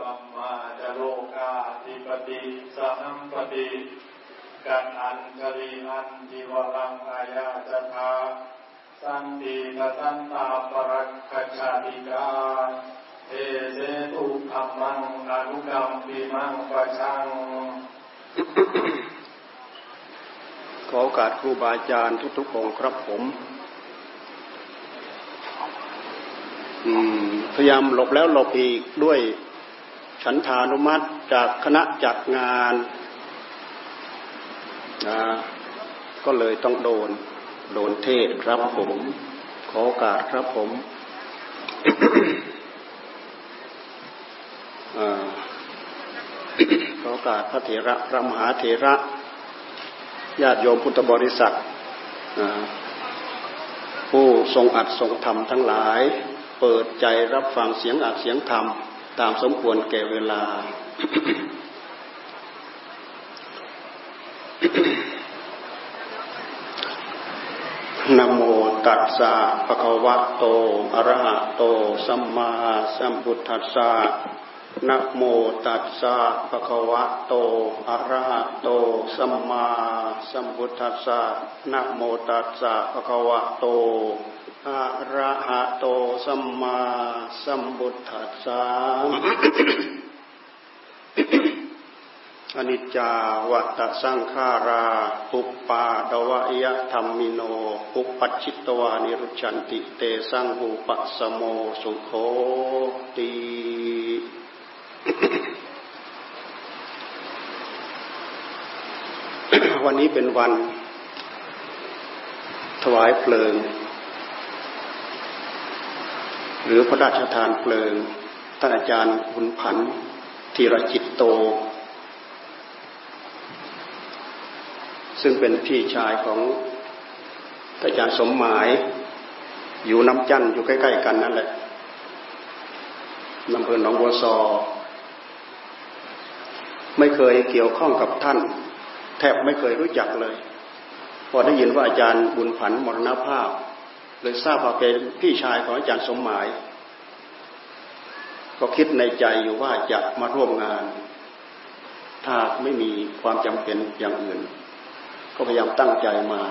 รัมมาจโลกาธิปติสหัมปติกันอันจริอันจิวรังอายาจทาสันติกสันตาปรักขชาติกาเอเสตุธรรมังอนุกรรมปีมังปะชัง ขอโอกาสครูบาอาจารย์ทุกๆองค์ครับผมพยายามหลบแล้วหลบอีกด้วย ฉันทานุมัติจากคณะจัดงานนะก็เลยต้องโดน โดนเทศครับผม ขอโอกาสครับผมขอโอกาสพระเถระพระมหาเถระญาติโยมพุทธบริษัทผู้ทรงอัดทรงธรรมทั้งหลาย เปิดใจรับฟังเสียงอัดเสียงธรรม ตามสมควรแก่เวลา นโมตัสสะภะคะวะโต อะระหะโต สัมมาสัมพุทธัสสะนะโมตัสสะภะคะวะโต อะระหะโต สัมมาสัมพุทธัสสะนะโมตัสสะภะคะวะโต อะระหะโตสัมมาสัมพุทธัสสะอนิจจาวัตสังขาราปุปปาดวะยะธรรมิโนปุปปัชิตวานิรุชันติเตสังหูปสโมสุโคตีวันนี้เป็นวันถวายเพลิง หรือพระราชทานเพลิงท่านอาจารย์บุญผันธีรจิตโต ซึ่งเป็นพี่ชายของอาจารย์สมหมาย อยู่น้ำจันอยู่ใกล้ ๆ กันนั่นแหละอำเภอหนองบัวซอ ไม่เคยเกี่ยวข้องกับท่าน แทบไม่เคยรู้จักเลย พอได้ยินว่าอาจารย์บุญผันมรณภาพ เลยทราบว่าเป็นพี่ชายของอาจารย์สมหมาย ก็คิดในใจอยู่ว่าจะมาร่วมงาน ถ้าไม่มีความจำเป็นอย่างอื่น ก็พยายามตั้งใจมา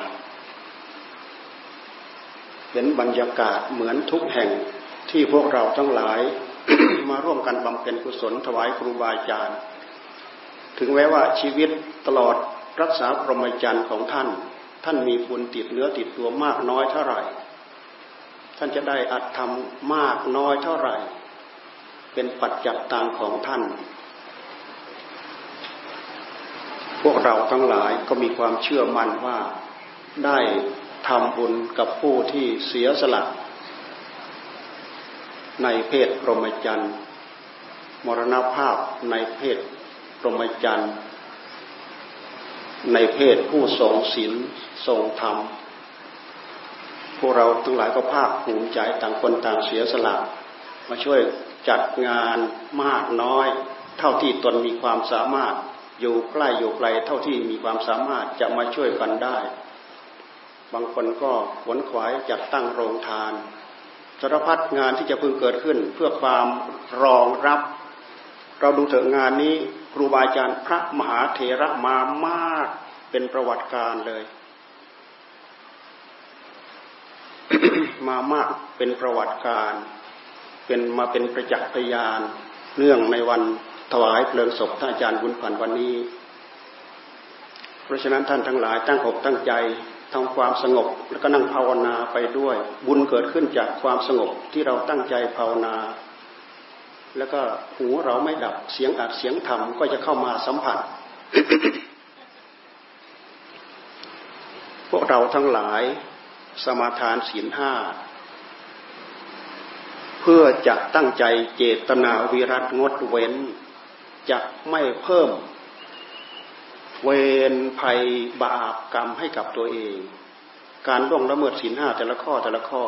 เห็นบรรยากาศเหมือนทุกแห่งที่พวกเราทั้งหลายมาร่วมกันบำเพ็ญกุศลถวายครูบาอาจารย์ ถึงแม้ว่าชีวิตตลอดรักษาพรหมจรรย์ของท่าน ท่านมีบุญติดเนื้อติดตัวมากน้อยเท่าไหร่ ท่านจะได้อัดทำมากน้อยเท่าไหร่ เป็นปัจจัตตังของท่าน พวกเราทั้งหลายก็มีความเชื่อมั่นว่าได้ทำบุญกับผู้ที่เสียสละ ในเพศพรหมจรรย์มรณภาพในเพศพรหมจรรย์ในเพศผู้ทรงศีลทรงธรรม วกเราทั้งหลายก็ภาคภูมิใจต่างคนต่างเสียสละมาช่วยจัดงานมากน้อย เท่าที่ตนมีความสามารถ อยู่ใกล้อยู่ไกลเท่าที่มีความสามารถจะมาช่วยกันได้ บางคนก็ขวนขวายจัดตั้งโรงทานสารพัดงานที่จะพึงเกิดขึ้นเพื่อความรองรับ เราดูเถอะงานนี้ครูบาอาจารย์พระมหาเถระมามากเป็นประวัติการเลย มามากเป็นประวัติการ เป็นมาเป็นประจักษ์พยาน เนื่องในวันถวายเพลิงศพท่านอาจารย์บุญผันวันนี้ เพราะฉะนั้นท่านทั้งหลายตั้งอกตั้งใจทำความสงบแล้วก็นั่งภาวนาไปด้วย บุญเกิดขึ้นจากความสงบที่เราตั้งใจภาวนา แล้วก็หูเราไม่ดับเสียงอัดเสียงธรรมก็จะเข้ามาสัมผัส พวกเราทั้งหลายสมาทานศีลห้า เพื่อจะตั้งใจเจตนาวิรัตงดเว้นจะไม่เพิ่ม เวรภัยบาปกรรมให้กับตัวเอง การล่วงละเมิดศีลห้าแต่ละข้อแต่ละข้อ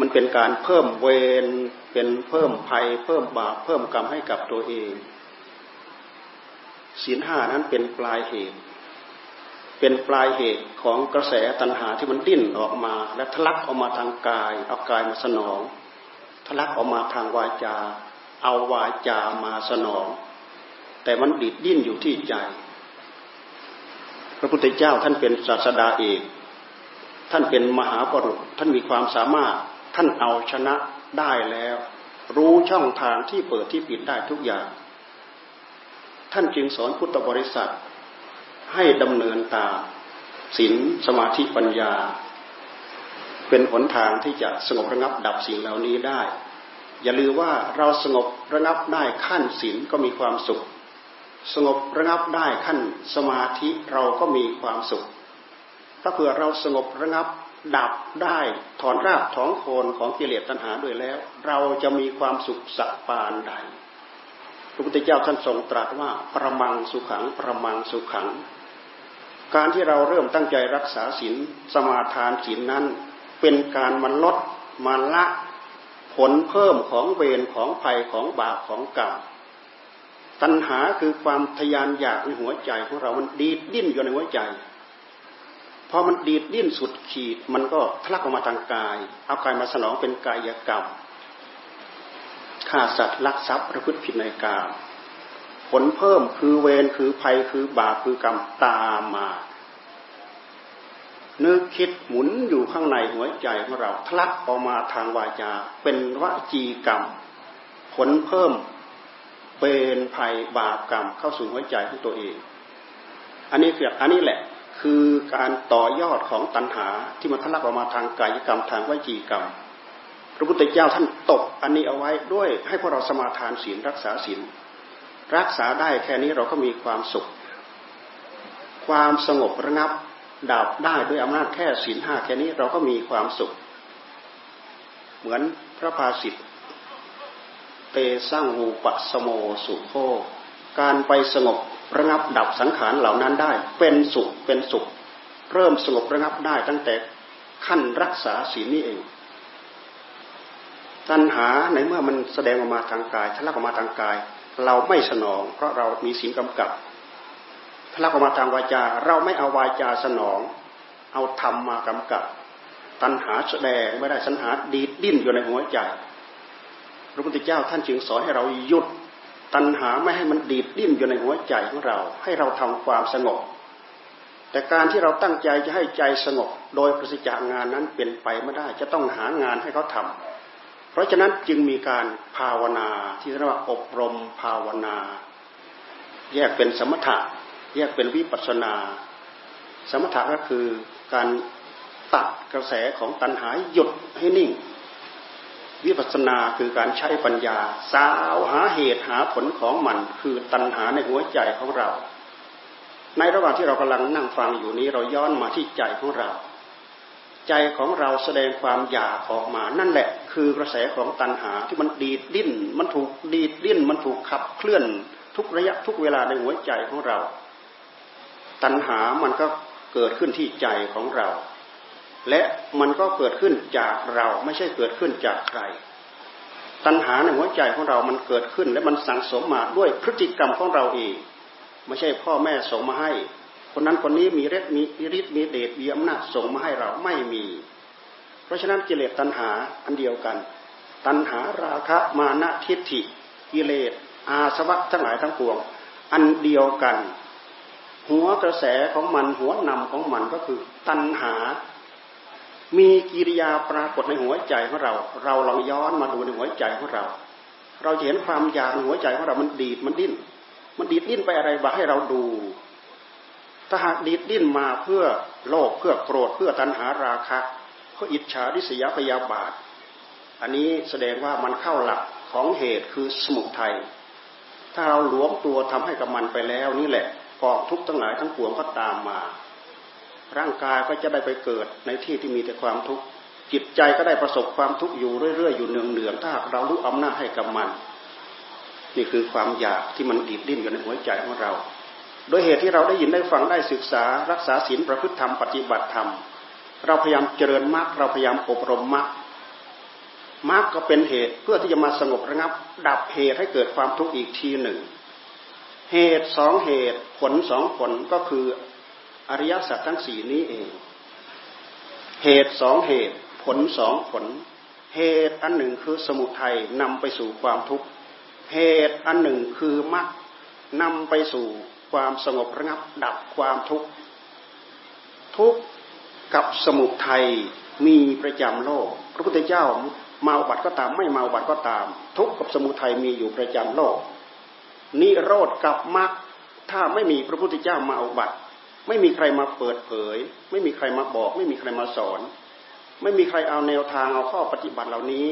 มันเป็นการเพิ่มเวรเป็นเพิ่มภัย เพิ่มบาปเพิ่มกรรมให้กับตัวเองศีลห้านั้นเป็นปลายเหตุ เป็นปลายเหตุของกระแสตัณหาที่มันดิ้นออกมา และทะลักออกมาทางกายเอากายมาสนอง ลักออกมาทางวาจา เอาวาจามาสนอง แต่มันดิดดิ้นอยู่ที่ใจ พระพุทธเจ้าท่านเป็นศาสดาเอกท่านเป็นมหาปรุษท่านมีความสามารถท่านเอาชนะได้แล้ว รู้ช่องทางที่เปิดที่ปิดได้ทุกอย่าง ท่านจึงสอนพุทธบริษัทให้ดำเนินตามศีลสมาธิปัญญา เป็นหนทางที่จะสงบระงับดับสิ่งเหล่านี้ได้ อย่าลืมว่าเราสงบระงับได้ขั้นศีลก็มีความสุข สงบระงับได้ขั้นสมาธิเราก็มีความสุข ถ้าเผื่อเราสงบระงับดับได้ถอนรากถอนโคนของกิเลสตัณหาด้วยแล้ว เราจะมีความสุขสักปานใดพระพุทธเจ้าท่านทรงตรัสว่าประมังสุขังประมังสุขัง การที่เราเริ่มตั้งใจรักษาศีลสมาทานศีลนั้น เป็นการมันลดมาละผลเพิ่มของเวรของภัยของบาปของกรรมตัณหาคือความทยานอยากในหัวใจของเรามันดีดดิ้นอยู่ในหัวใจพอมันดีดดิ้นสุดขีดมันก็ทะลักออกมาทางกายเอากายมาสนองเป็นกายกรรมฆ่าสัตว์ลักทรัพย์ประพฤติผิดในกามผลเพิ่มคือเวรคือภัยคือบาปคือกรรมตามมา นึกคิดหมุนอยู่ข้างในหัวใจของเราทะลักออกมาทางวาจา เป็นวจีกรรม ผลเพิ่มเป็นภัยบาปกรรมเข้าสู่หัวใจของตัวเอง อันนี้คืออันนี้แหละคือการต่อยอดของตัณหาที่มันทะลักออกมาทางกายกรรมทางวจีกรรม พระพุทธเจ้าท่านตกอันนี้เอาไว้ด้วยให้พวกเราสมาทานศีลรักษาศีลรักษาได้แค่นี้เราก็มีความสุข ความสงบระงับ ดับได้ด้วยอำนาจแค่ศีลห้าแค่นี้เราก็มีความสุข เหมือนพระภาสิทธิเตสร้างูปสโมสุโค การไปสงบระงับดับสังขารเหล่านั้นได้ เป็นสุขเป็นสุข เริ่มสงบระงับได้ตั้งแต่ขั้นรักษาศีลนี่เอง ตัณหาในเมื่อมันแสดงออกมาทางกายทะลักออกมาทางกาย เราไม่สนอง เพราะเรามีศีลกำกับ ทะลักออกมาทางวาจา เราไม่เอาวาจาสนอง เอาธรรมมากำกับ ตัณหาแสดงไม่ได้สัญหาดีดดิ้นอยู่ในหัวใจพระพุทธเจ้าท่านจึงสอนให้เราหยุดตัณหาไม่ให้มันดีดดิ้นอยู่ในหัวใจของเรา ให้เราทำความสงบ แต่การที่เราตั้งใจจะให้ใจสงบ โดยประสิทธิงานนั้นเป็นไปไม่ได้ จะต้องหางานให้เขาทำเพราะฉะนั้นจึงมีการภาวนาที่เรียกว่าอบรมภาวนา แยกเป็นสมถะ แยกเป็นวิปัสนา สมถะก็คือการตัดกระแสของตัณหาหยุดให้นิ่ง วิปัสนาคือการใช้ปัญญา สาวหาเหตุหาผลของมัน คือตัณหาในหัวใจของเรา ในระหว่างที่เรากำลังนั่งฟังอยู่นี้เราย้อนมาที่ใจของเรา ใจของเราแสดงความอยากออกมา นั่นแหละคือกระแสของตัณหาที่มันดีดดิ้น มันถูกดีดดิ้น มันถูกขับเคลื่อนทุกระยะทุกเวลาในหัวใจของเรา ตัณหามันก็เกิดขึ้นที่ใจของเรา และมันก็เกิดขึ้นจากเราไม่ใช่เกิดขึ้นจากใคร ตัณหาในหัวใจของเรามันเกิดขึ้น และมันสั่งสมมาด้วยพฤติกรรมของเราเอง ไม่ใช่พ่อแม่ส่งมาให้ คนนั้นคนนี้มีฤทธิ์มีฤทธิ์มีเดชมีอำนาจส่งมาให้เราไม่มี เพราะฉะนั้นกิเลสตัณหาอันเดียวกัน ตัณหาราคะมานะทิฏฐิ กิเลสอาสวะทั้งหลายทั้งปวง อันเดียวกัน หัวกระแสของมันหัวนำของมันก็คือตัณหา มีกิริยาปรากฏในหัวใจของเรา เราลองย้อนมาดูในหัวใจของเรา เราจะเห็นความอยากในหัวใจของเรา มันดีดมันดิ้น มันดีดดิ้นไปอะไรบ้าให้เราดู ถ้าหากดีดดิ้นมาเพื่อโลภเพื่อโกรธเพื่อตัณหาราคะเพื่ออิจฉาริษยาพยาบาท อันนี้แสดงว่ามันเข้าหลักของเหตุคือสมุทัยถ้าเราหลวมตัวทำให้กับมันไปแล้วนี่แหละ กองทุกข์ทั้งหลายทั้งปวงก็ตามมา ร่างกายก็จะได้ไปเกิดในที่ที่มีแต่ความทุกข์จิตใจก็ได้ประสบความทุกข์อยู่เรื่อยๆอยู่เนืองๆถ้าเรารู้อำนาจให้กับมัน นี่คือความอยากที่มันดิบดิ้นอยู่ในหัวใจของเรา โดยเหตุที่เราได้ยินได้ฟังได้ศึกษา รักษาศีลประพฤติธรรมปฏิบัติธรรม เราพยายามเจริญมรรคเราพยายามอบรมมรรคมรรคก็เป็นเหตุเพื่อที่จะมาสงบระงับ ดับเหตุให้เกิดความทุกข์อีกทีหนึ่ง เหตุสองเหตุผลสองผลก็คืออริยสัจทั้งสี่นี้เอง เหตุสองเหตุผลสองผล เหตุอันหนึ่งคือสมุทัยนำไปสู่ความทุกข์ เหตุอันหนึ่งคือมรรคนำไปสู่ความสงบระงับดับความทุกข์ ทุกข์กับสมุทัยมีประจำโลก พระพุทธเจ้ามาบัติก็ตามไม่มาบัติก็ตาม ทุกข์กับสมุทัยมีอยู่ประจำโลก นิโรธกับมรรคถ้าไม่มีพระพุทธเจ้ามาอาบัติ ไม่มีใครมาเปิดเผย ไม่มีใครมาบอก ไม่มีใครมาสอน ไม่มีใครเอาแนวทางเอาข้อปฏิบัติเหล่านี้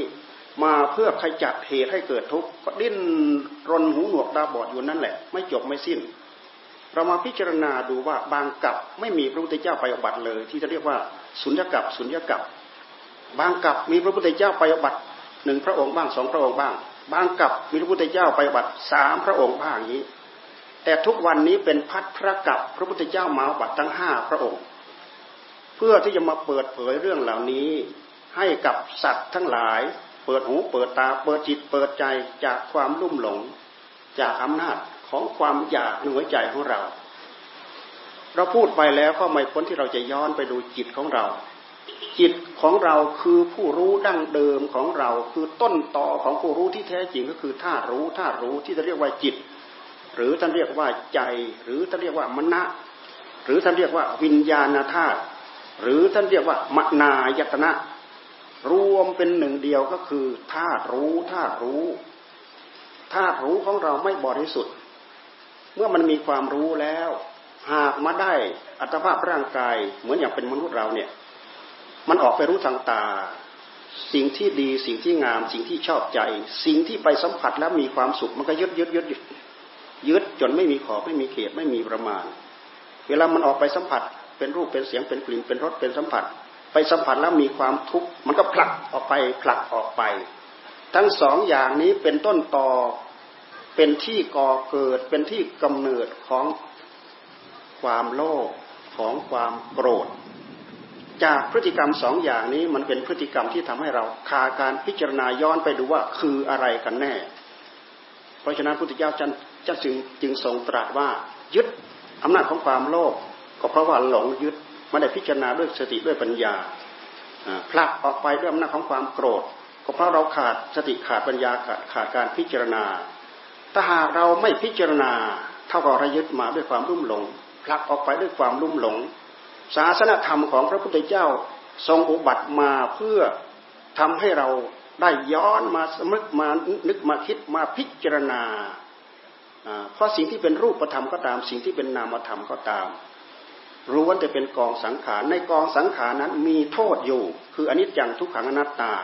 มาเพื่อขจัดเหตุให้เกิดทุกข์ดิ้นรนหูหนวกตาบอดอยู่นั่นแหละ ไม่จบไม่สิ้น เรามาพิจารณาดูว่าบางกับไม่มีพระพุทธเจ้าไปอบัติเลย ที่จะเรียกว่าสุญญกับสุญญกับ บางกับมีพระพุทธเจ้าไปอบัติหนึ่งพระองค์บ้างสองพระองค์บ้าง บางกับมีพระพุทธเจ้าไปบัติสามพระองค์บ้างนี้ แต่ทุกวันนี้เป็นพัดพระกับพระพุทธเจ้ามาบัตทั้งห้าพระองค์ เพื่อที่จะมาเปิดเผยเรื่องเหล่านี้ให้กับสัตว์ทั้งหลาย เปิดหูเปิดตาเปิดจิตเปิดใจจากความลุ่มหลง จากอำนาจของความอยากในหัวใจของเรา เราพูดไปแล้วก็ไม่พ้นที่เราจะย้อนไปดูจิตของเรา จิตของเราคือผู้รู้ดั้งเดิมของเรา คือต้นต่อของผู้รู้ที่แท้จริงก็คือธาตุรู้ธาตุรู้ที่จะเรียกว่าจิต หรือท่านเรียกว่าใจ หรือท่านเรียกว่ามณะหรือท่านเรียกว่าวิญญาณธาตุหรือท่านเรียกว่ามนายตนะ รวมเป็นหนึ่งเดียวก็คือธาตุรู้ธาตุรู้ธาตุรู้ของเราไม่บริสุทธิ์ เมื่อมันมีความรู้แล้ว หากมาได้อัตภาพร่างกายเหมือนอย่างเป็นมนุษย์เราเนี่ย มันออกไปรู้ทางตา สิ่งที่ดีสิ่งที่งาม สิ่งที่ชอบใจ สิ่งที่ไปสัมผัสแล้วมีความสุขมันก็ยึดยึดยึดยึดยึดจนไม่มีขอบไม่มีเขตไม่มีประมาณ เวลามันออกไปสัมผัส เป็นรูปเป็นเสียงเป็นกลิ่นเป็นรสเป็นสัมผัส ไปสัมผัสแล้วมีความทุกข์มันก็ผลักออกไปผลักออกไป ทั้งสองอย่างนี้เป็นต้นตอเป็นที่ก่อเกิดเป็นที่กำเนิดของความโลภของความโกรธ จากพฤติกรรมสองอย่างนี้มันเป็นพฤติกรรมที่ทำให้เราคาการพิจารณาย้อนไปดูว่าคืออะไรกันแน่ เพราะฉะนั้นพุทธเจ้าจ้าจึงจึงทรงตรัสว่ายึดอำนาจของความโลภก็เพราะว่าหลงยึดไม่ได้พิจารณาด้วยสติด้วยปัญญาผลักออกไปด้วยอำนาจของความโกรธ ก็เพราะเราขาดสติขาดปัญญาขาดขาดการพิจารณา ถ้าหากเราไม่พิจารณาเท่ากับเรายึดมาด้วยความรุ่มหลงผลักออกไปด้วยความรุ่มหลง ศาสนธรรมของพระพุทธเจ้าทรงอุบัติมาเพื่อทำให้เราได้ย้อนมาสมึกมานึกมาคิดมาพิจารณา เพราะสิ่งที่เป็นรูปธรรมก็ตาม สิ่งที่เป็นนามธรรมก็ตาม รู้ว่าจะเป็นกองสังขารในกองสังขารนั้นมีโทษอยู่ คืออนิจจังทุกขังอนัตตา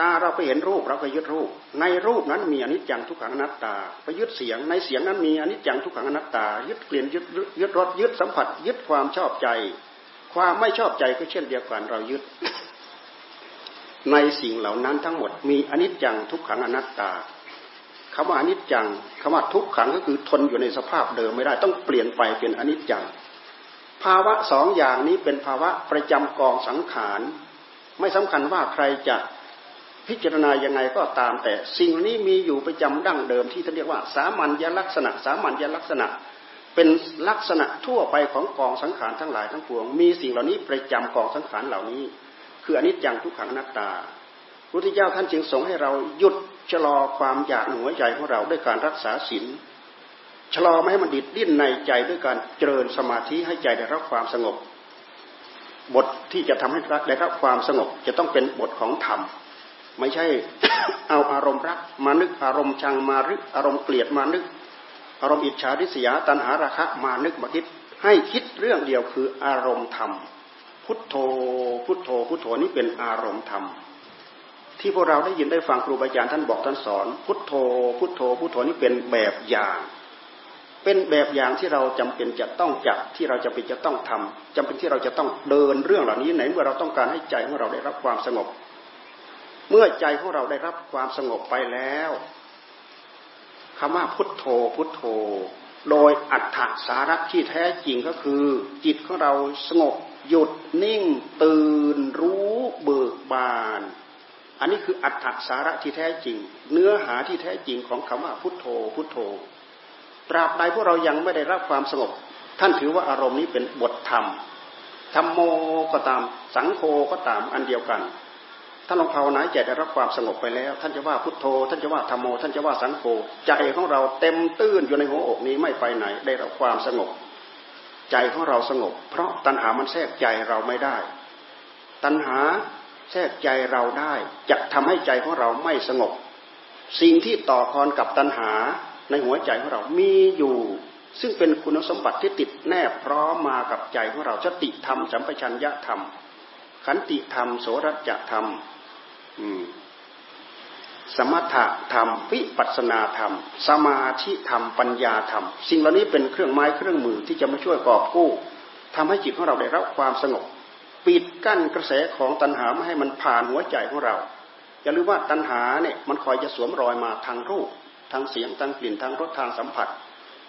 ตาเราไปเห็นรูปเราไปยึดรูป ในรูปนั้นมีอนิจจังทุกขังอนัตตาไปยึดเสียง ในเสียงนั้นมีอนิจจังทุกขังอนัตตา ยึดเกลี่ยนยึดยึดรสยึดสัมผัส ยึดความชอบใจ ความไม่ชอบใจก็เช่นเดียวกันเรายึด ในสิ่งเหล่านั้นทั้งหมดมีอนิจจังทุกขังอนัตตาคำว่าอนิจจังคำว่าทุกขังก็คือทนอยู่ในสภาพเดิมไม่ได้ต้องเปลี่ยนไปเป็นอนิจจัง ภาวะสองอย่างนี้เป็นภาวะประจำกองสังขารไม่สำคัญว่าใครจะ พิจารณายังไงก็ตามแต่สิ่งนี้มีอยู่ประจำดั้งเดิมที่ท่านเรียกว่า สามัญญลักษณะ สามัญญลักษณะ เป็นลักษณะทั่วไปของกองสังขารทั้งหลายทั้งปวง มีสิ่งเหล่านี้ประจำกองสังขารเหล่านี้ คืออนิจจังทุกขังนัตตาพุทธเจ้าท่านจึงทรงให้เราหยุดชะลอความอยากหัวใจของเราด้วยการรักษาศีลชะลอไม่ให้มันดิดดิ้นในใจด้วยการเจริญสมาธิให้ใจได้รับความสงบ บทที่จะทำให้ได้รับความสงบจะต้องเป็นบทของธรรม ไม่ใช่เอาอารมณ์รักมานึกอารมณ์ชังมานึกอารมณ์เกลียดมานึก อารมณ์อิจฉาริษยาตัณหาราคะมานึกมาคิด ให้คิดเรื่องเดียวคืออารมณ์ธรรม พุทโธ พุทโธ พุทโธนี้เป็นอารมณ์ธรรม ที่พวกเราได้ยินได้ฟังครูบาอาจารย์ท่านบอกท่านสอน พุทโธ พุทโธ พุทโธนี่เป็นแบบอย่างเป็นแบบอย่างที่เราจำเป็นจะต้องจับที่เราจะเป็นจะต้องทำจำเป็นที่เราจะต้องเดินเรื่องเหล่านี้ไหนเมื่อเราต้องการให้ใจของเราได้รับความสงบ เมื่อใจของเราได้รับความสงบไปแล้วคำว่าพุทโธพุทโธ โดยอัตถสาระที่แท้จริงก็คือ จิตของเราสงบหยุดนิ่งตื่นรู้เบิกบาน อันนี้คืออัตถสาระที่แท้จริง เนื้อหาที่แท้จริงของคำว่าพุทโธ พุทโธ ตราบใดพวกเรายังไม่ได้รับความสงบ ท่านถือว่าอารมณ์นี้เป็นบทธรรมธรรมโมก็ตามสังโฆก็ตามอันเดียวกัน ท่านลองภาวนาใจได้รับความสงบไปแล้ว ท่านจะว่าพุทโธ ท่านจะว่าธรรมโม ท่านจะว่าสังโฆใจของเราเต็มตื้นอยู่ในหัวอกนี้ไม่ไปไหน ได้รับความสงบ ใจของเราสงบ เพราะตัณหามันแทรกใจเราไม่ได้ ตัณหาแทรกใจเราได้จะทำให้ใจของเราไม่สงบ สิ่งที่ต่อคอนกับตัณหาในหัวใจของเรามีอยู่ซึ่งเป็นคุณสมบัติที่ติดแนบพร้อมมากับใจของเราสติธรรมสัมปชัญญะธรรม ขันติธรรม โสรัจธรรมสมถะธรรม วิปัสนาธรรม สมาธิธรรม ปัญญาธรรม สิ่งเหล่านี้เป็นเครื่องไม้เครื่องมือที่จะมาช่วยกอบกู้ทำให้จิตของเราได้รับความสงบ ปิดกั้นกระแสของตัณหาไม่ให้มันผ่านหัวใจของเรา อย่าลืมว่าตัณหาเนี่ยมันคอยจะสวมรอยมาทางรูป ทางเสียง ทางกลิ่น ทางรส ทางสัมผัส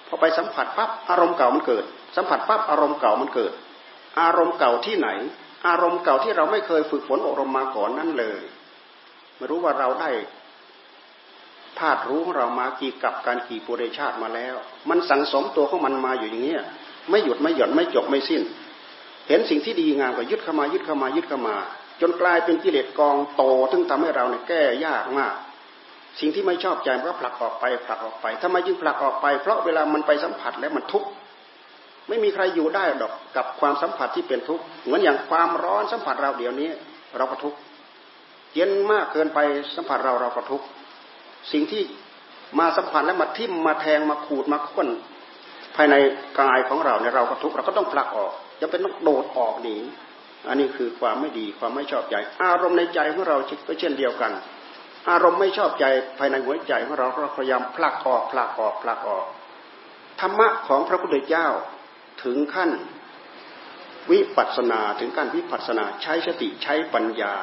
พอไปสัมผัสปั๊บอารมณ์เก่ามันเกิด สัมผัสปั๊บอารมณ์เก่ามันเกิด อารมณ์เก่าที่ไหน อารมณ์เก่าที่เราไม่เคยฝึกฝนอบรมมาก่อนนั่นเลย ไม่รู้ว่าเราได้ธาตุรู้ของเรามากี่กับการกี่ปุเรชาติมาแล้ว มันสังสมตัวของมันมาอยู่อย่างเงี้ยไม่หยุดไม่หย่อนไม่จบไม่สิ้น เห็นสิ่งที่ดีงามก็ยึดเข้ามายึดเข้ามายึดเข้ามา จนกลายเป็นกิเลสกองโตซึ่งทำให้เราเนี่ยแก้ยากมาก สิ่งที่ไม่ชอบใจมันก็ผลักออกไปผลักออกไปทำไมยิ่งผลักออกไป เพราะเวลามันไปสัมผัสแล้วมันทุกข์ ไม่มีใครอยู่ได้ดอกกับความสัมผัสที่เป็นทุกข์เหมือนอย่างความร้อนสัมผัสเราเดี๋ยวนี้ เราก็ทุกข์เย็นมากเกินไปสัมผัสเราเราก็ทุกข์สิ่งที่มาสัมผัสแล้วมาทิ่มมาแทงมาขูดมาค้นภายในกายของเราเนี่ยเราก็ทุกข์เราก็ต้องผลักออกจะเป็นต้องโดดออกหนีอันนี้คือความไม่ดีความไม่ชอบใจ อารมณ์ในใจของเราก็เช่นเดียวกัน อารมณ์ไม่ชอบใจภายในหัวใจของเราเราพยายามผลักออกผลักออกผลักออกธรรมะของพระพุทธเจ้า ถึงขั้นวิปัสนาถึงการวิปัสนาใช้สติใช้ปัญญา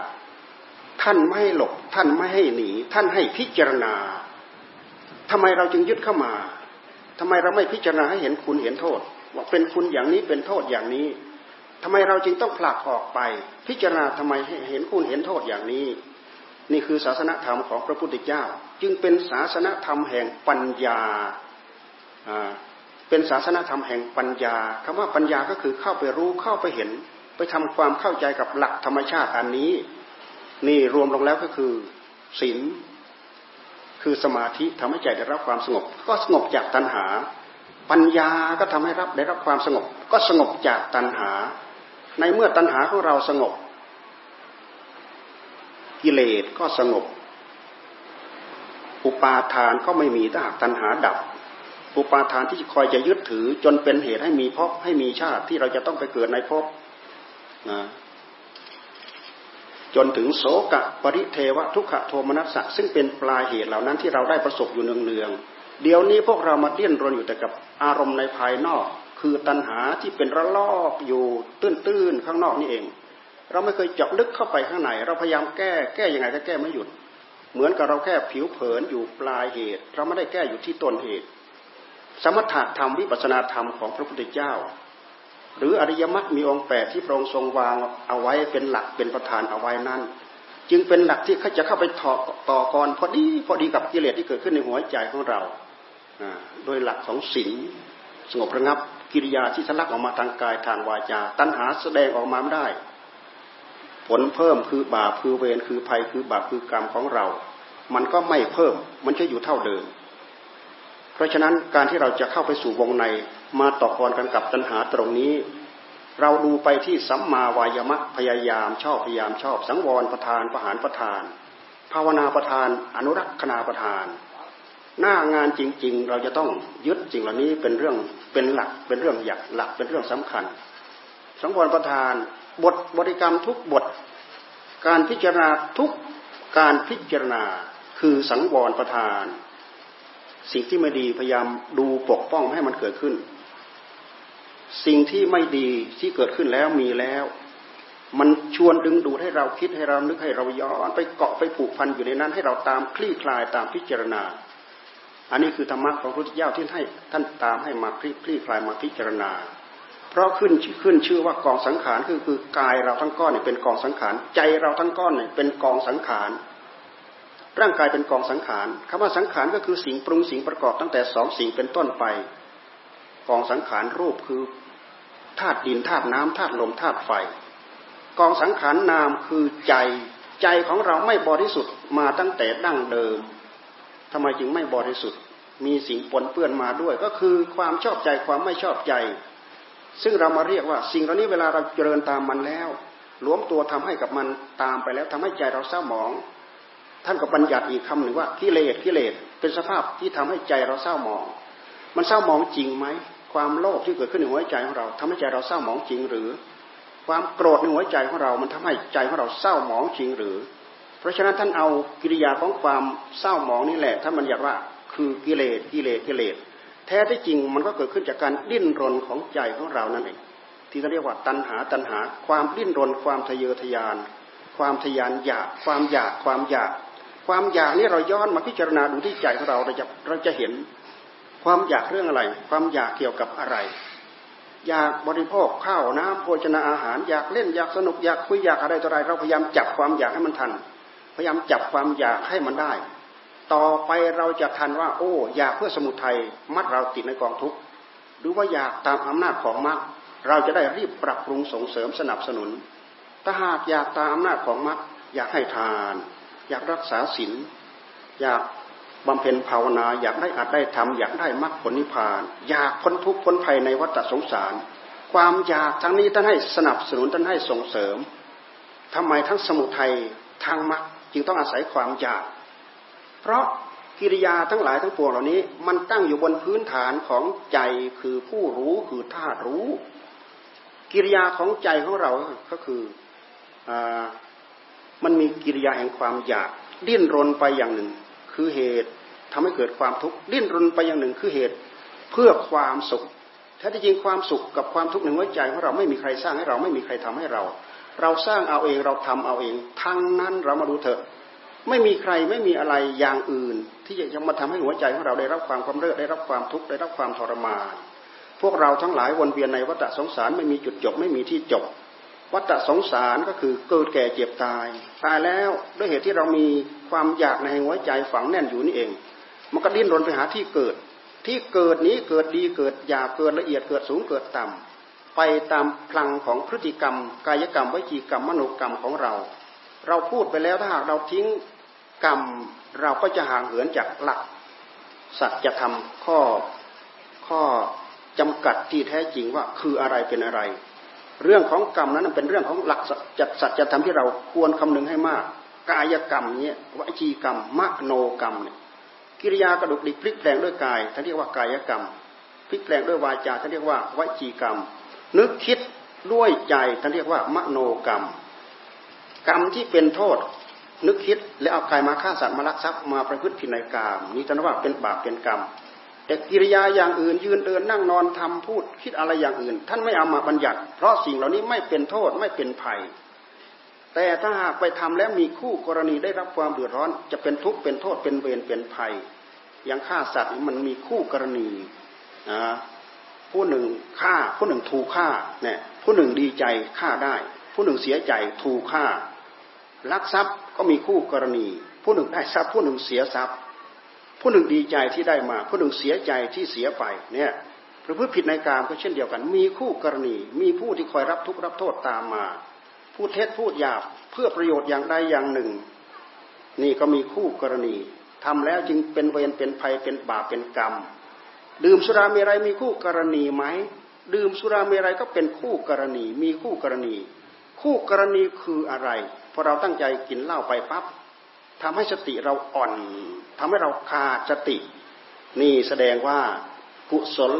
ท่านไม่ให้หลบท่านไม่ให้หนี ท่านให้พิจารณาทำไมเราจึงยึดเข้ามาทำไมเราไม่พิจารณาให้เห็นคุณเห็นโทษ ว่าเป็นคุณอย่างนี้เป็นโทษอย่างนี้ทำไมเราจึงต้องผลักออกไป พิจารณาทำไมให้เห็นคุณเห็นโทษอย่างนี้ นี่คือศาสนธรรมของพระพุทธเจ้า จึงเป็นศาสนธรรมแห่งปัญญา เป็นศาสนธรรมแห่งปัญญาคำว่าปัญญาก็คือเข้าไปรู้เข้าไปเห็น ไปทำความเข้าใจกับหลักธรรมชาติอันนี้ นี่รวมลงแล้วก็คือศีลคือสมาธิทำให้ใจได้รับความสงบ ก็สงบจากตัณหา ปัญญาก็ทำให้รับได้รับความสงบ ก็สงบจากตัณหา ในเมื่อตัณหาของเราสงบ กิเลสก็สงบ อุปาทานก็ไม่มีถ้าหากตัณหาดับ อุปาทานที่คอยจะยึดถือจนเป็นเหตุให้มีภพให้มีชาติที่เราจะต้องไปเกิดในภพนะจนถึงโสกะปริเทวะทุกขโทมนัสสะซึ่งเป็นปลายเหตุเหล่านั้นที่เราได้ประสบอยู่เนืองๆเดี๋ยวนี้พวกเรามาเดี้ยนรนอยู่แต่กับอารมณ์ในภายนอก คือตัณหาที่เป็นระลอกอยู่ตื้นๆข้างนอกนี่เอง เราไม่เคยเจาะลึกเข้าไปข้างในเราพยายามแก้แก้ยังไงก็แก้ไม่หยุด เหมือนกับเราแค่ผิวเผินอยู่ปลายเหตุ เราไม่ได้แก้อยู่ที่ต้นเหตุ สมถะธรรมวิปัสนาธรรมของพระพุทธเจ้า หรืออริยมรรคมีองค์แปดที่พระองค์ทรงวางเอาไว้เป็นหลักเป็นประธานเอาไว้นั้นจึงเป็นหลักที่เขาจะเข้าไปต่อต่อกรพอดีพอดีกับกิเลสที่เกิดขึ้นในหัวใจของเรา โดยหลักของศีลสงบระงับกิริยาที่ทะลักออกมาทางกายทางวาจา ตัณหาแสดงออกมาไม่ได้ ผลเพิ่มคือบาปคือเวรคือภัยคือบาปคือกรรมของเรา มันก็ไม่เพิ่มมันจะอยู่เท่าเดิม ราะฉะนั้นการที่เราจะเข้าไปสู่วงในมาต่อกรกันกับตัณหาตรงนี้ เราดูไปที่สัมมาวายมะพยายามชอบพยายามชอบ สังวรประทานประหารประทาน ภาวนาประทาน อนุรักษณาประทาน หน้างานจริง ๆ เราจะต้องยึดสิ่งเหล่านี้เป็นเรื่องเป็นหลักเป็นเรื่องหยักหลักเป็นเรื่องสำคัญ สังวรประทานบทบริกรรมทุกบท การพิจารณาทุกการพิจารณาคือสังวรประทาน สิ่งที่ไม่ดีพยายามดูปกป้องให้มันเกิดขึ้น สิ่งที่ไม่ดีที่เกิดขึ้นแล้วมีแล้ว มันชวนดึงดูดให้เราคิดให้เรานึกให้เราย้อนไปเกาะไปผูกพันอยู่ในนั้น ให้เราตามคลี่คลายตามพิจารณา อันนี้คือธรรมะของพระพุทธเจ้าที่ให้ท่านตามให้มาคลี่คลี่คลายมาพิจารณา เพราะขึ้นขึ้นชื่อว่ากองสังขารคือคือกายเราทั้งก้อนเนี่ยเป็นกองสังขารใจเราทั้งก้อนเนี่ยเป็นกองสังขาร ร่างกายเป็นกองสังขารคำว่าสังขารก็คือสิ่งปรุงสิ่งประกอบตั้งแต่สองสิ่งเป็นต้นไป กองสังขารรูปคือธาตุดินธาตุน้ำธาตุลมธาตุไฟ กองสังขารนามคือใจใจของเราไม่บริสุทธิ์มาตั้งแต่ดั้งเดิมทำไมจึงไม่บริสุทธิ์ มีสิ่งปนเปื้อนมาด้วย ก็คือความชอบใจความไม่ชอบใจ ซึ่งเรามาเรียกว่าสิ่งเหล่านี้เวลาเราเจริญตามมันแล้วหลวมตัวทำให้กับมันตามไปแล้วทำให้ใจเราเศร้าหมอง ท่านก็บัญญัติอีกคำหนึ่งว่ากิเลสกิเลสเป็นสภาพที่ทำให้ใจเราเศร้าหมอง มันเศร้าหมองจริงไหมความโลภที่เกิดขึ้นในหัวใจของเราทำให้ใจเราเศร้าหมองจริงหรือ ความโกรธในหัวใจของเรา มันทำให้ใจของเราเศร้าหมองจริงหรือ เพราะฉะนั้นท่านเอากิริยาของความเศร้าหมองนี่แหละท่านบัญญัติว่าคือกิเลสกิเลสกิเลสแท้ที่จริงมันก็เกิดขึ้นจากการดิ้นรนของใจของเรานั่นเองที่เขาเรียกว่าตัณหาตัณหา ความดิ้นรน ความทะเยอทะยาน ความทะยานอยาก ความอยากความอยาก ความอยากนี่เราย้อนมาพิจารณาดูที่ใจของเราเราจะเราจะเห็นความอยากเรื่องอะไร ความอยากเกี่ยวกับอะไร อยากบริโภคข้าวน้ำโภชนาอาหาร อยากเล่นอยากสนุกอยากคุยอยากอะไรต่ออะไร เราพยายามจับความอยากให้มันทัน พยายามจับความอยากให้มันได้ ต่อไปเราจะทันว่า โอ้อยากเพื่อสมุทัยมัดเราติดในกองทุกข์หรือว่าอยากตามอำนาจของมรรคเราจะได้รีบปรับปรุงส่งเสริมสนับสนุนถ้าหากอยากตามอำนาจของมรรคอยากให้ทาน อยากรักษาศีลอยากบำเพ็ญภาวนา อยากได้อัดได้ทำอยากได้มรรคผลนิพพาน อยากพ้นทุกข์พ้นภัยในวัฏสงสาร ความอยากทั้งนี้ท่านให้สนับสนุนท่านให้ส่งเสริมทำไมทั้งสมุทัยทางมรรคจึงต้องอาศัยความอยาก เพราะกิริยาทั้งหลายทั้งปวงเหล่านี้ มันตั้งอยู่บนพื้นฐานของใจคือผู้รู้คือธาตุรู้ กิริยาของใจของเราก็คืออ มันมีกิริยาแห่งความอยาก ดิ้นรนไปอย่างหนึ่ง คือเหตุทำให้เกิดความทุกข์ดิ้นรนไปอย่างหนึ่งคือเหตุเพื่อความสุขแท้ที่จริงความสุขกับความทุกข์ในหัวใจของเราไม่มีใครสร้างให้เราไม่มีใครทำให้เรา เราสร้างเอาเองเราทำเอาเอง ทั้งนั้นเรามาดูเถอะ ไม่มีใครไม่มีอะไรอย่างอื่น ที่จะมาทำให้หัวใจของเราได้รับความความเลิศได้รับความทุกข์ได้รับความทรมาน พวกเราทั้งหลายวนเวียนในวัฏสงสารไม่มีจุดจบไม่มีที่จบ วัฏสงสารก็คือเกิดแก่เจ็บตาย ตายแล้วด้วยเหตุที่เรามีความอยากในหัวใจฝังแน่นอยู่นี่เอง มันก็ดิ้นรนไปหาที่เกิด ที่เกิดนี้เกิดดีเกิดหยาบเกิดละเอียดเกิดสูงเกิดต่ำไปตามพลังของพฤติกรรม กายกรรมวิจีกรรมมโนกรรมของเรา เราพูดไปแล้วถ้าหากเราทิ้งกรรมเราก็จะห่างเหินจากหลัก สัจธรรมข้อข้อจำกัดที่แท้จริงว่าคืออะไรเป็นอะไร เรื่องของกรรมนั้นเป็นเรื่องของหลักจัดสัจธรรมที่เราควรคำนึงให้มาก กายกรรมเนี่ยวจีกรรมมโนกรรมเนี่ยกิริยากระดุกดิกพลิกแปลงด้วยกายท่านเรียกว่ากายกรรมพลิกแปลงด้วยวาจาท่านเรียกว่าวจีกรรม นึกคิดด้วยใจท่านเรียกว่ามโนกรรม กรรมที่เป็นโทษ นึกคิดและเอากายมาฆ่าสัตว์มาลักทรัพย์มาประพฤติผิดในกรรมนี่ท่านว่าเป็นบาปเป็นกรรม แต่กิริยาอย่างอื่นยืนเดินนั่งนอนทำพูดคิดอะไรอย่างอื่น ท่านไม่เอามาบัญญัติ เพราะสิ่งเหล่านี้ไม่เป็นโทษไม่เป็นภัย แต่ถ้าหากไปทำแล้วมีคู่กรณีได้รับความเดือดร้อน จะเป็นทุกข์เป็นโทษเป็นเวรเป็นภัย อย่างฆ่าสัตว์มันมีคู่กรณีนะผู้หนึ่งฆ่าผู้หนึ่งถูกฆ่าเนี่ยผู้หนึ่งดีใจฆ่าได้ ผู้หนึ่งเสียใจถูกฆ่าลักทรัพย์ก็มีคู่กรณี ผู้หนึ่งได้ทรัพย์ผู้หนึ่งเสียทรัพย์ ผู้หนึ่งดีใจที่ได้มา ผู้หนึ่งเสียใจที่เสียไปเนี่ยพระพุทธผิดในกามก็เช่นเดียวกัน มีคู่กรณี มีผู้ที่คอยรับทุกข์รับโทษตามมาพูดเท็จพูดหยาบเพื่อประโยชน์อย่างใดอย่างหนึ่ง นี่ก็มีคู่กรณีทำแล้วจึงเป็นเวรเป็นภัยเป็นบาปเป็นกรรม ดื่มสุราเมรัยมีคู่กรณีไหมดื่มสุราเมรัยก็เป็นคู่กรณี มีคู่กรณี คู่กรณีคืออะไรพอเราตั้งใจกินเหล้าไปปั๊บ ทำให้สติเราอ่อนทำให้เราขาดสติ นี่แสดงว่ากุศล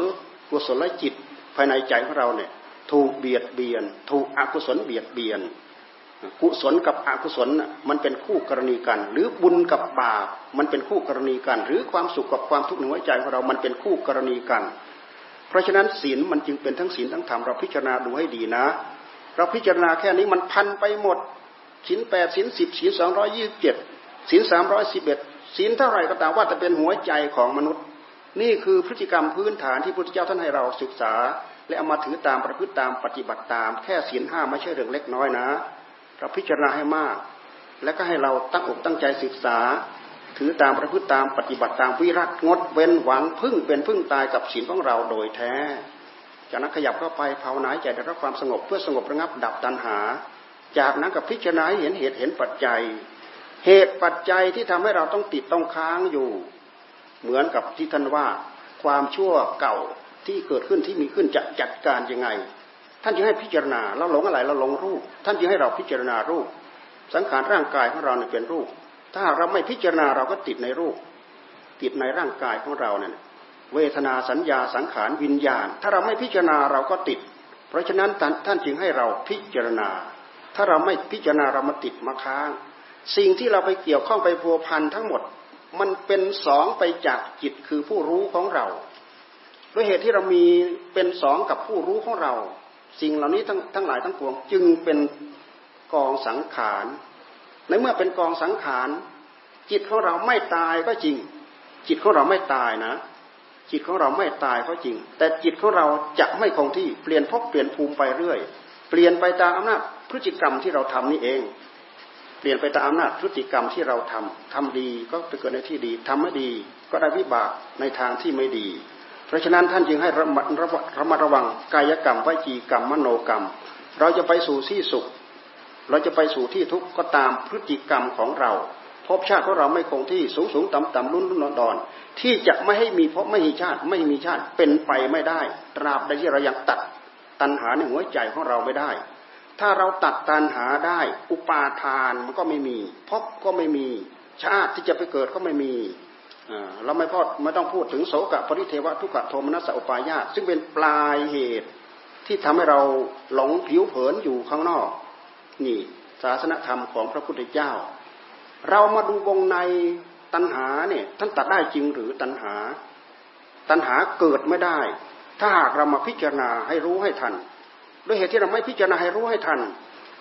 กุศลจิตภายในใจของเราเนี่ยถูกเบียดเบียน ถูกอกุศลเบียดเบียน กุศลกับอกุศลมันเป็นคู่กรณีกัน หรือบุญกับบาปมันเป็นคู่กรณีกัน หรือความสุขกับความทุกข์ในหัวใจของเรา มันเป็นคู่กรณีกัน เพราะฉะนั้นศีลมันจึงเป็นทั้งศีลทั้งธรรมเราพิจารณาดูให้ดีนะ เราพิจารณาแค่นี้มันพันไปหมดศีลแปดศีลสิบศีลสองร้อยยี่สิบเจ็ด ศีลสามร้อยสิบเอ็ดศีลเท่าไหร่ก็ตามว่าจะเป็นหัวใจของมนุษย์ นี่คือพฤติกรรมพื้นฐานที่พระพุทธเจ้าท่านให้เราศึกษา และเอามาถือตามประพฤติตามปฏิบัติตาม แค่ศีลห้าไม่ใช่เรื่องเล็กน้อยนะเราพิจารณาให้มาก และก็ให้เราตั้งอกตั้งใจศึกษา ถือตามประพฤติตามปฏิบัติตามวิรัตงดเว้นหวังพึ่งเป็นพึ่งตายกับศีลของเราโดยแท้จากนั้นขยับเข้าไปภาวนาใจได้รับความสงบเพื่อสงบระงับดับตัณหา จากนั้นก็พิจารณาเห็นเหตุเห็นปัจจัย เหตุปัจจัยที่ทำให้เราต้องติดต้องค้างอยู่ เหมือนกับที่ท่านว่าความชั่วเก่าที่เกิดขึ้นที่มีขึ้นจะจัดการยังไง ท่านจึงให้พิจารณาเราหลงอะไรเราหลงรูป ท่านจึงให้เราพิจารณารูป สังขารร่างกายของเราเนี่ยเป็นรูป ถ้าเราไม่พิจารณาเราก็ติดในรูป ติดในร่างกายของเราเนี่ยเวทนาสัญญาสังขารวิญญาณ ถ้าเราไม่พิจารณาเราก็ติด เพราะฉะนั้นท่านจึงให้เราพิจารณา ถ้าเราไม่พิจารณาเรามาติดมาค้าง สิ่งที่เราไปเกี่ยวข้องไปพัวพันทั้งหมด มันเป็นสองไปจากจิตคือผู้รู้ของเราด้วยเหตุที่เรามีเป็นสองกับผู้รู้ของเรา สิ่งเหล่านี้ทั้งทั้งหลายทั้งปวง จึงเป็นกองสังขารในเมื่อเป็นกองสังขารจิตของเราไม่ตายก็จริง จิตของเราไม่ตายนะ จิตของเราไม่ตายก็จริง แต่จิตของเราจะไม่คงที่เปลี่ยนพบเปลี่ยนภูมิไปเรื่อย เปลี่ยนไปตามอำนาจพฤติกรรมที่เราทำนี่เอง เปลี่ยนไปตามอำนาจพฤติกรรมที่เราทำทำดีก็ไปเกิดในที่ดีทำไม่ดี ก็ได้วิบากในทางที่ไม่ดี เพราะฉะนั้นท่านจึงให้ระมัดระมัดระวังกายกรรมวิจีกรรมมโนกรรม เราจะไปสู่ที่สุข เราจะไปสู่ที่ทุกข์ก็ตามพฤติกรรมของเราภพชาติของเราไม่คงที่สูงสูงต่ำต่ำรุ่นรุ่นดอนที่จะไม่ให้มีภพราะไม่มีชาติไม่มีชาติเป็นไปไม่ได้ ตราบใดที่เรายังตัดตัณหาในหัวใจของเราไม่ได้ ถ้าเราตัดตัณหาได้ อุปาทานมันก็ไม่มีภพก็ไม่มีชาติที่จะไปเกิดก็ไม่มีเราไม่พอดไม่ต้องพูดถึงโสกะปริเทวะทุกขโทมนัสอุปายาตซึ่งเป็นปลายเหตุที่ทำให้เราหลงผิวเผินอยู่ข้างนอก นี่ศาสนธรรมของพระพุทธเจ้า เรามาดูวงในตัณหาเนี่ยท่านตัดได้จริงหรือตัณหา ตัณหาเกิดไม่ได้ ถ้าหากเรามาพิจารณาให้รู้ให้ทัน ด้วยเหตุที่เราไม่พิจารณาให้รู้ให้ทัน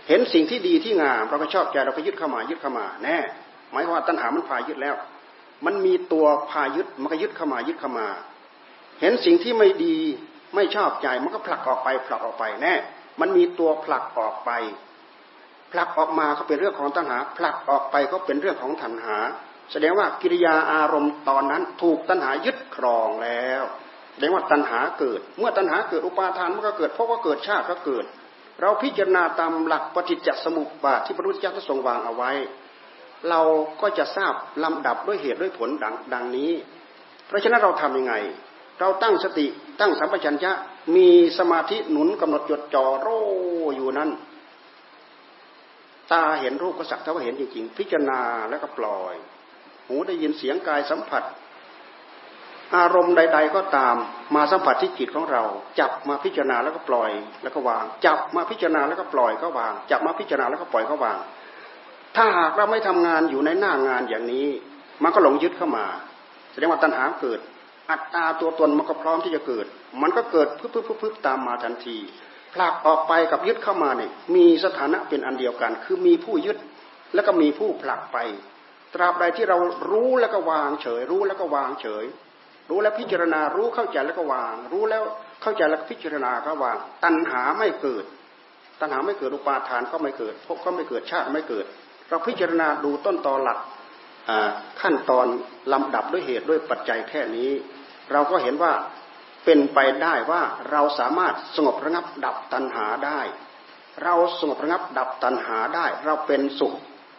เห็นสิ่งที่ดีที่งาม เราก็ชอบใจเราก็ยึดเข้ามายึดเข้ามาแน่หมายคว่าตัณหามันพายึดแล้ว มันมีตัวพายึดมันก็ยึดเข้ามายึดเข้ามา เห็นสิ่งที่ไม่ดีไม่ชอบใจมันก็ผลักออกไปผลักออกไปแน่ มันมีตัวผลักออกไป ผลักออกมาก็เป็นเรื่องของตัณหา ผลักออกไปก็เป็นเรื่องของตัณหา แสดงว่ากิริยาอารมณ์ตอนนั้นถูกตัณหายึดครองแล้ว แสดงว่าตัณหาเกิด เมื่อตัณหาเกิดอุปาทานมันก็เกิดเพราะว่าเกิดชาติก็เกิด เราพิจารณาตามหลักปฏิจจสมุปบาทที่พระพุทธเจ้าทรงวางเอาไว้ เราก็จะทราบลำดับด้วยเหตุด้วยผลดังดงนี้ เพราะฉะนั้นเราทํำยังไง เราตั้งสติตั้งสัมปชัญญะมีสมาธิหนุนกำหนดจดจ่อโรอยู่นั้นตาเห็นรูปก็สักเท่าว่าเห็นจริงๆ พิจารณาแล้วก็ปล่อย หูได้ยินเสียงกายสัมผัส อารมณ์ใด ๆ ก็ตาม มาสัมผัสที่จิตของเรา จับมาพิจารณาแล้วก็ปล่อย แล้วก็วาง จับมาพิจารณาแล้วก็ปล่อยก็วาง จับมาพิจารณาแล้วก็ปล่อยก็วาง ถ้าหากเราไม่ทำงานอยู่ในหน้างานอย่างนี้ มันก็หลงยึดเข้ามา แสดงว่าตัณหาเกิด อัตตาตัวตนมันก็พร้อมที่จะเกิด มันก็เกิดพึบพึบพึบตามมาทันทีผลักออกไปกับยึดเข้ามาเนี่ยมีสถานะเป็นอันเดียวกัน คือมีผู้ยึดแล้วก็มีผู้ผลักไป ตราบใดที่เรารู้แล้วก็วางเฉย รู้แล้วก็วางเฉย รู้แล้วพิจารณารู้เข้าใจแล้วก็วาง รู้แล้วเข้าใจแล้วพิจารณาก็วาง ตัณหาไม่เกิด ตัณหาไม่เกิดอุปาทานก็ไม่เกิดภพก็ไม่เกิดชาติไม่เกิด เราพิจารณาดูต้นตอหลักขั้นตอนลำดับด้วยเหตุด้วยปัจจัยแค่นี้ เราก็เห็นว่าเป็นไปได้ว่าเราสามารถสงบระงับดับตัณหาได้ เราสงบระงับดับตัณหาได้ เราเป็นสุข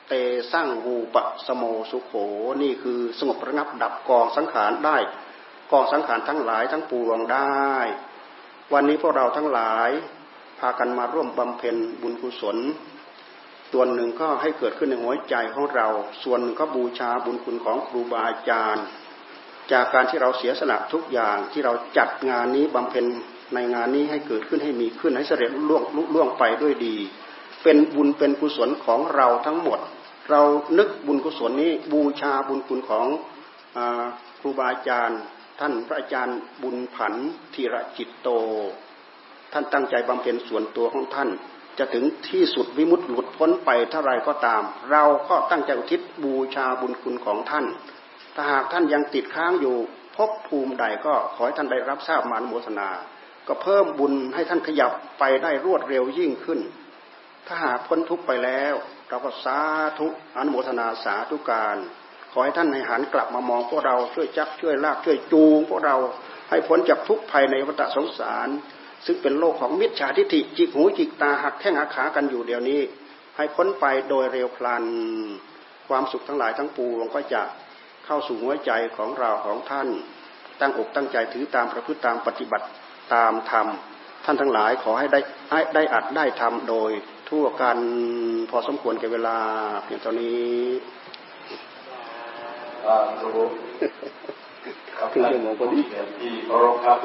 เตสร้างวูปะสโมสุขโขนี่คือสงบระงับดับกองสังขารได้ กองสังขารทั้งหลายทั้งปวงได้ วันนี้พวกเราทั้งหลายพากันมาร่วมบำเพ็ญบุญกุศลส่วนหนึ่งก็ให้เกิดขึ้นในหัวใจของเรา ส่วนหนึ่งก็บูชาบุญคุณของครูบาอาจารย์ จากการที่เราเสียสละทุกอย่างที่เราจัดงานนี้บำเพ็ญในงานนี้ให้เกิดขึ้นให้มีขึ้นให้เสด็จล่วงล่วงไปด้วยดี เป็นบุญเป็นกุศลของเราทั้งหมด เรานึกบุญกุศลนี้บูชาบุญคุณของครูบาอาจารย์ ท่านพระอาจารย์บุญผันธีระจิตโต ท่านตั้งใจบำเพ็ญส่วนตัวของท่าน จะถึงที่สุดวิมุตติหลุดพ้นไปเท่าไรก็ตาม เราก็ตั้งใจอุทิศบูชาบุญคุณของท่าน ถ้าหากท่านยังติดค้างอยู่พบภูมิใดก็ขอให้ท่านได้รับทราบมานโมทนา ก็เพิ่มบุญให้ท่านขยับไปได้รวดเร็วยิ่งขึ้น ถ้าหากพ้นทุกไปแล้ว เราก็สาธุอนุโมทนาสาธุการ ขอให้ท่านในหันกลับมามองพวกเราช่วยจักช่วยลากช่วยจูงพวกเราให้พ้นจากทุกภัยในวัฏสงสาร ซึ่งเป็นโลกของมิจฉาทิฏฐิจิกหูจิกตาหักแข้งหักขากันอยู่เดี๋ยวนี้ ให้พ้นไปโดยเร็วพลัน ความสุขทั้งหลายทั้งปวงก็จะเข้าสู่หัวใจของเราของท่าน ตั้งอกตั้งใจถือตามประพฤติตามปฏิบัติตามธรรมท่านทั้งหลายขอให้ได้ได้อัดได้ทำโดยทั่วกันพอสมควรแก่เวลาเพียงเท่านี้ รู้ครับท่านผู้มีเกียรติที่เคารพครับ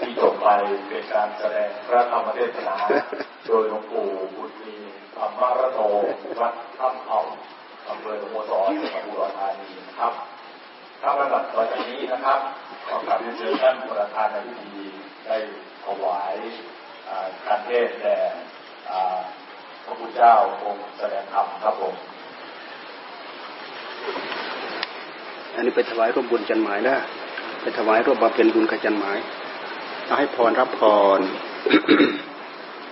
ที่จบไปเป็นการแสดงพระธรรมเทศนาโดยหลวงปู่บุตรีธรรมระโตวัดถ้ำเอาอำเภอสมุทรสาจังหวัดอุดรธานีครับถ้าระดับต่อจากนี้นะครับขอกราบเรียนเชิญท่านประธานในพิธีได้ถวายการเทศแด่พระพุทธเจ้าองค์แสดงธรรมครับผม อันนี้ไปถวายร่วมบุญจันหมายนะไปถวายร่วมบำเพ็ญบุญกับจันหมายเอาให้พรรับพร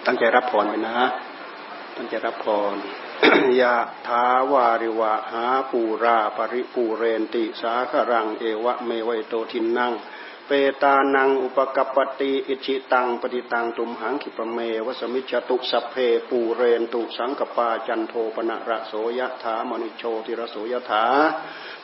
ตั้งใจรับพรไปนะ ตั้งใจรับพรยะทาวาริวะหาปูราปริปูเรนติสาครัง เอวะเมวัยโตทินนั่ง เปตานังอุปกปติอิชิตังปฏิตังตุมหังขิปเมวสมิจตุสัพเพปูเรนตุสังกปาจันโทปนะระโสยะถามณิโชติระโสยถา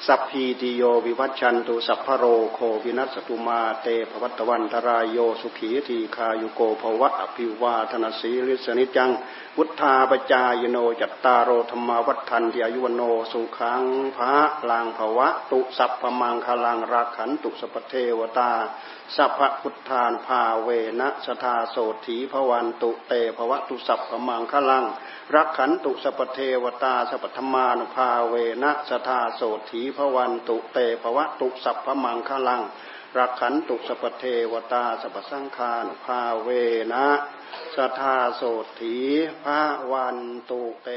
สัพพีติโยวิวัชชันตุสัพพโรโควินัสตุมาเตภวัตวันตรายโยสุขีทีคายุโกภวะอภิวาธนสีลิสนิจังวุฒาปจายโนจัตตารโอธรรมวัฏทันที่อายุวโนสุขังพระลางภวะตุสัพพมังคลังรักขันตุสปเทวตาสัพพพุทธานภาเวนะสทาโสถีภวันตุเตภวะตุสัพพมังคลัง รักขันตุสัพเทวตาสัพธมานุภาเวนะสทาโสถีภวันตุเตภวะตุสัพพมังคลัง รักขันตุสัพเทวตาสัพสังฆานุภาเวนะสทาโสถีภวันตุเต